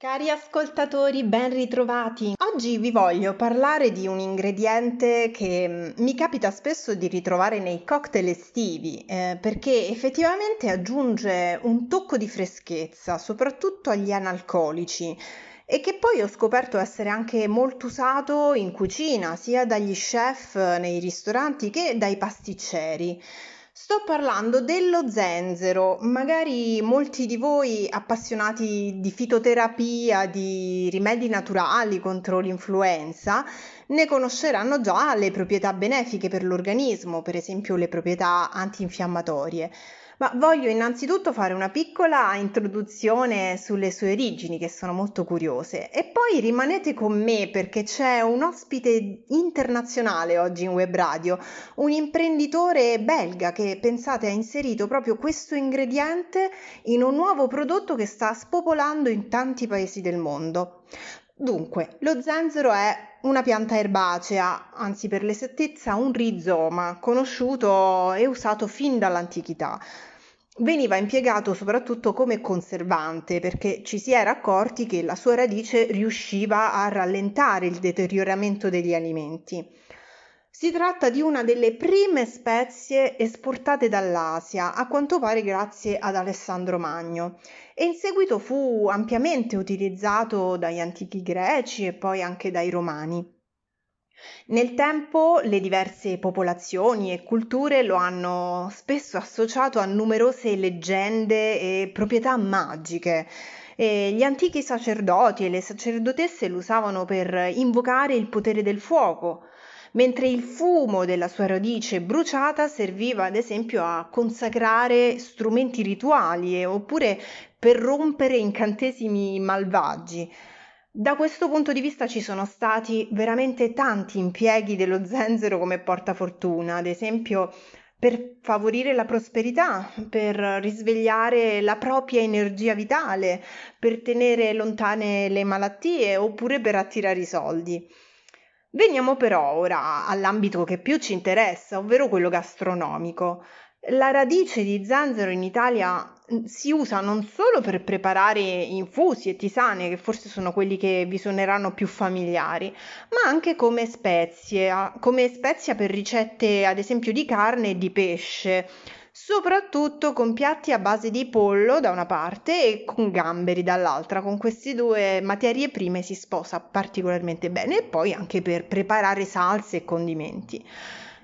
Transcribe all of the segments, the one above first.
Cari ascoltatori, ben ritrovati. Oggi vi voglio parlare di un ingrediente che mm, mi capita spesso di ritrovare nei cocktail estivi, eh, perché effettivamente aggiunge un tocco di freschezza, soprattutto agli analcolici e che poi ho scoperto essere anche molto usato in cucina, sia dagli chef nei ristoranti che dai pasticceri. Sto parlando dello zenzero, magari molti di voi appassionati di fitoterapia, di rimedi naturali contro l'influenza, ne conosceranno già le proprietà benefiche per l'organismo, per esempio le proprietà antinfiammatorie. Ma voglio innanzitutto fare una piccola introduzione sulle sue origini, che sono molto curiose, e poi rimanete con me perché c'è un ospite internazionale oggi in web radio, un imprenditore belga che pensate ha inserito proprio questo ingrediente in un nuovo prodotto che sta spopolando in tanti paesi del mondo. Dunque, lo zenzero è una pianta erbacea, anzi per l'esattezza un rizoma, conosciuto e usato fin dall'antichità. Veniva impiegato soprattutto come conservante perché ci si era accorti che la sua radice riusciva a rallentare il deterioramento degli alimenti. Si tratta di una delle prime spezie esportate dall'Asia, a quanto pare grazie ad Alessandro Magno, e in seguito fu ampiamente utilizzato dagli antichi greci e poi anche dai romani. Nel tempo le diverse popolazioni e culture lo hanno spesso associato a numerose leggende e proprietà magiche. E gli antichi sacerdoti e le sacerdotesse lo usavano per invocare il potere del fuoco, mentre il fumo della sua radice bruciata serviva ad esempio a consacrare strumenti rituali oppure per rompere incantesimi malvagi. Da questo punto di vista ci sono stati veramente tanti impieghi dello zenzero come portafortuna, ad esempio per favorire la prosperità, per risvegliare la propria energia vitale, per tenere lontane le malattie oppure per attirare i soldi. Veniamo però ora all'ambito che più ci interessa, ovvero quello gastronomico. La radice di zanzero in Italia mm, si usa non solo per preparare infusi e tisane, che forse sono quelli che vi suoneranno più familiari, ma anche come spezie, come spezia per ricette ad esempio di carne e di pesce, soprattutto con piatti a base di pollo da una parte e con gamberi dall'altra. Con queste due materie prime si sposa particolarmente bene e poi anche per preparare salse e condimenti.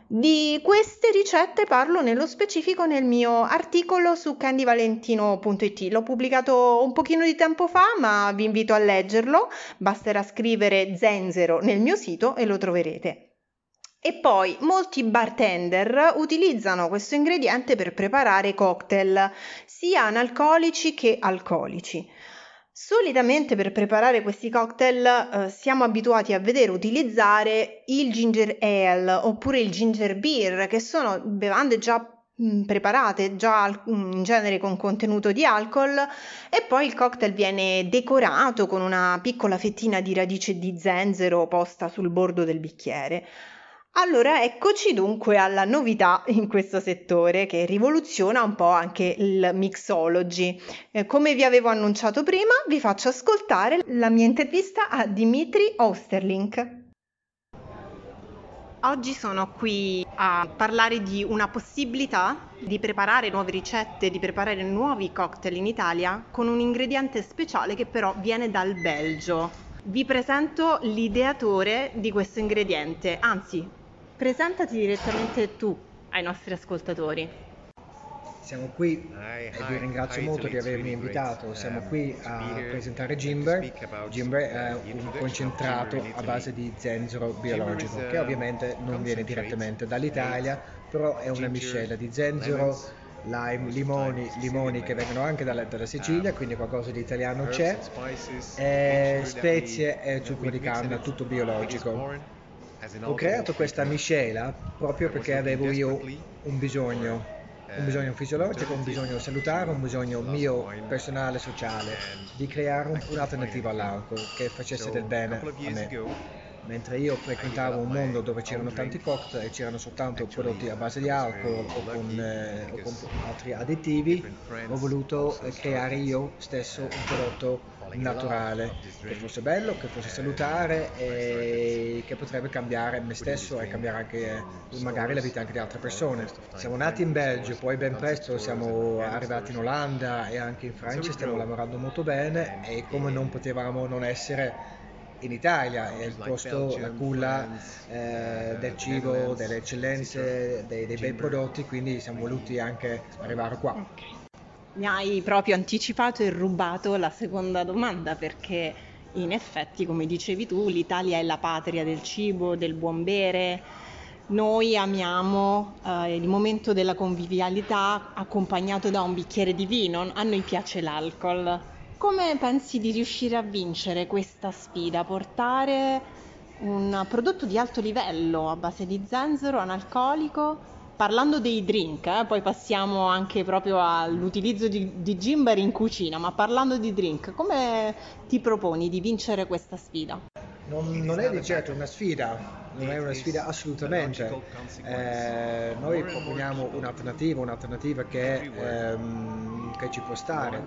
Di queste ricette parlo nello specifico nel mio articolo su candyvalentino.it. L'ho pubblicato un pochino di tempo fa, ma vi invito a leggerlo. Basterà scrivere zenzero nel mio sito e lo troverete. E poi molti bartender utilizzano questo ingrediente per preparare cocktail, sia analcolici che alcolici. Solitamente per preparare questi cocktail eh, siamo abituati a vedere utilizzare il ginger ale oppure il ginger beer, che sono bevande già mm, preparate già mm, in genere con contenuto di alcol e poi il cocktail viene decorato con una piccola fettina di radice di zenzero posta sul bordo del bicchiere. Allora eccoci dunque alla novità in questo settore che rivoluziona un po' anche il mixology. Eh, come vi avevo annunciato prima, vi faccio ascoltare la mia intervista a Dimitri Osterlink. Oggi sono qui a parlare di una possibilità di preparare nuove ricette, di preparare nuovi cocktail in Italia con un ingrediente speciale che però viene dal Belgio. Vi presento l'ideatore di questo ingrediente, anzi Presentati direttamente tu ai nostri ascoltatori. Siamo qui e vi ringrazio molto di avermi invitato. Siamo qui a presentare Gimber. Gimber è un concentrato a base di zenzero biologico che ovviamente non viene direttamente dall'Italia, però è una miscela di zenzero, lime, limoni, limoni che vengono anche dalla, dalla Sicilia, quindi qualcosa di italiano c'è, e spezie e zucchero di canna, tutto biologico. Ho creato questa miscela proprio perché avevo io un bisogno un bisogno fisiologico, un bisogno salutare, un bisogno mio personale sociale di creare un, un'alternativa all'alcol che facesse del bene a me. mentre io frequentavo un mondo dove c'erano tanti cocktail e c'erano soltanto prodotti a base di alcol o con, eh, o con altri additivi, ho voluto eh, creare io stesso un prodotto naturale che fosse bello, che fosse salutare e che potrebbe cambiare me stesso e cambiare anche eh, magari la vita anche di altre persone. Siamo nati in Belgio, poi ben presto siamo arrivati in Olanda e anche in Francia, stiamo lavorando molto bene e come non potevamo non essere in Italia è il posto, la culla eh, del cibo, delle eccellenze, dei, dei, bei prodotti, quindi siamo voluti anche arrivare qua. Mi hai proprio anticipato e rubato la seconda domanda perché in effetti, come dicevi tu, l'Italia è la patria del cibo, del buon bere. Noi amiamo eh, il momento della convivialità accompagnato da un bicchiere di vino, a noi piace l'alcol. Come pensi di riuscire a vincere questa sfida? Portare un prodotto di alto livello a base di zenzero analcolico? Parlando dei drink, eh, poi passiamo anche proprio all'utilizzo di, di gimber in cucina, ma parlando di drink, come ti proponi di vincere questa sfida? Non, non è di certo una sfida, non è una sfida assolutamente. Eh, noi proponiamo un'alternativa, un'alternativa che, ehm, che, ci può stare.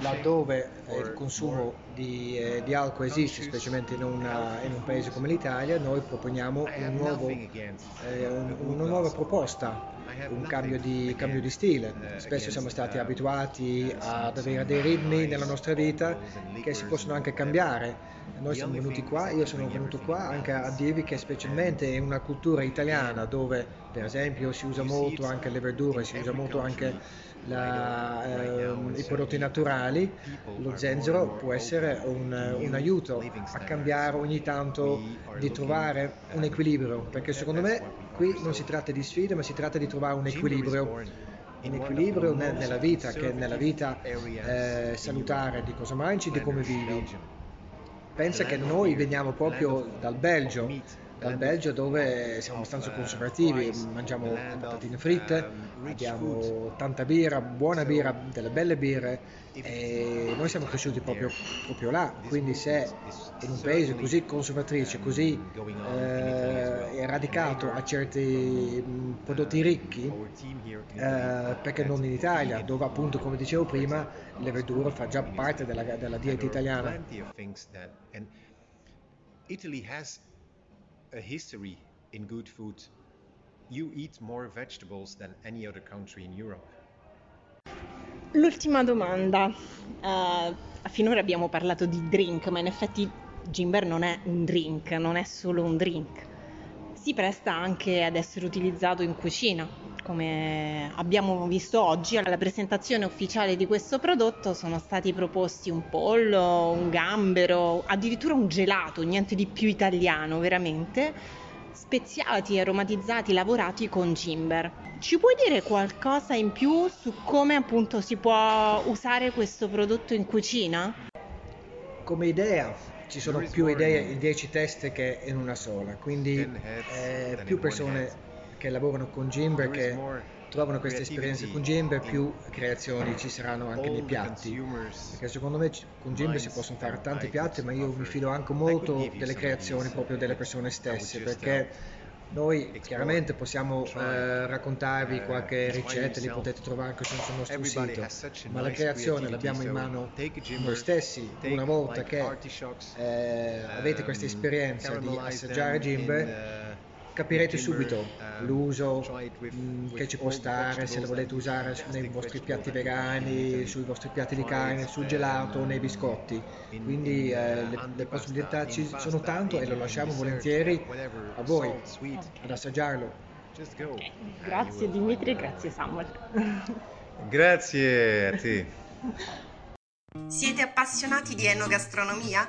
Laddove il consumo di, eh, di alcol esiste, specialmente in, una, in, un paese come l'Italia, noi proponiamo un nuovo, eh, un, una nuova proposta un cambio di, cambio di, stile. Spesso siamo stati abituati ad avere dei ritmi nella nostra vita che si possono anche cambiare. Noi siamo venuti qua, io sono venuto qua anche a dirvi che specialmente in una cultura italiana dove per esempio si usa molto anche le verdure, si usa molto anche la, eh, i prodotti naturali, lo zenzero può essere un, un, aiuto a cambiare ogni tanto, di trovare un equilibrio, perché secondo me qui non si tratta di sfide ma si tratta di trovare un equilibrio. In equilibrio nella vita, che nella vita eh, salutare di cosa mangi, di come vivi. Pensa che noi veniamo proprio dal Belgio, dal Belgio dove siamo abbastanza conservativi, mangiamo patatine fritte, abbiamo tanta birra, buona birra, delle belle birre e noi siamo cresciuti proprio, proprio là, quindi se in un paese così conservatrice, così eh, radicato a certi prodotti ricchi, eh, perché non in Italia, dove appunto come dicevo prima le verdure fa già parte della, della dieta italiana. Italy has a history in good food. You eat more vegetables than any other country in Europe. L'ultima domanda. Uh, finora abbiamo parlato di drink, ma in effetti Gimber non è un drink, non è solo un drink. Si presta anche ad essere utilizzato in cucina. Come abbiamo visto oggi alla presentazione ufficiale di questo prodotto sono stati proposti un pollo, un gambero, addirittura un gelato, niente di più italiano veramente, speziati, aromatizzati, lavorati con Gimber. Ci puoi dire qualcosa in più su come appunto si può usare questo prodotto in cucina? Come idea ci sono più idee in 10 teste che in una sola, quindi eh, più persone che lavorano con Jimber che trovano queste esperienze con Jimber, più creazioni ci saranno anche nei piatti. Perché secondo me con Jimber si possono fare tanti piatti, ma io mi fido anche molto delle creazioni proprio delle persone stesse, perché noi chiaramente possiamo eh, raccontarvi qualche ricetta, li potete trovare anche sul nostro sito, ma la creazione l'abbiamo in mano noi stessi. Una volta che eh, avete questa esperienza di assaggiare Jimbe, capirete subito l'uso mm, che ci può stare se lo volete usare nei vostri piatti vegani, sui vostri piatti di carne, sul gelato, nei biscotti. Quindi eh, le, le, possibilità ci sono tanto e lo lasciamo volentieri a voi ad assaggiarlo. Grazie Dimitri, grazie Samuel. Grazie a te. Siete appassionati di enogastronomia?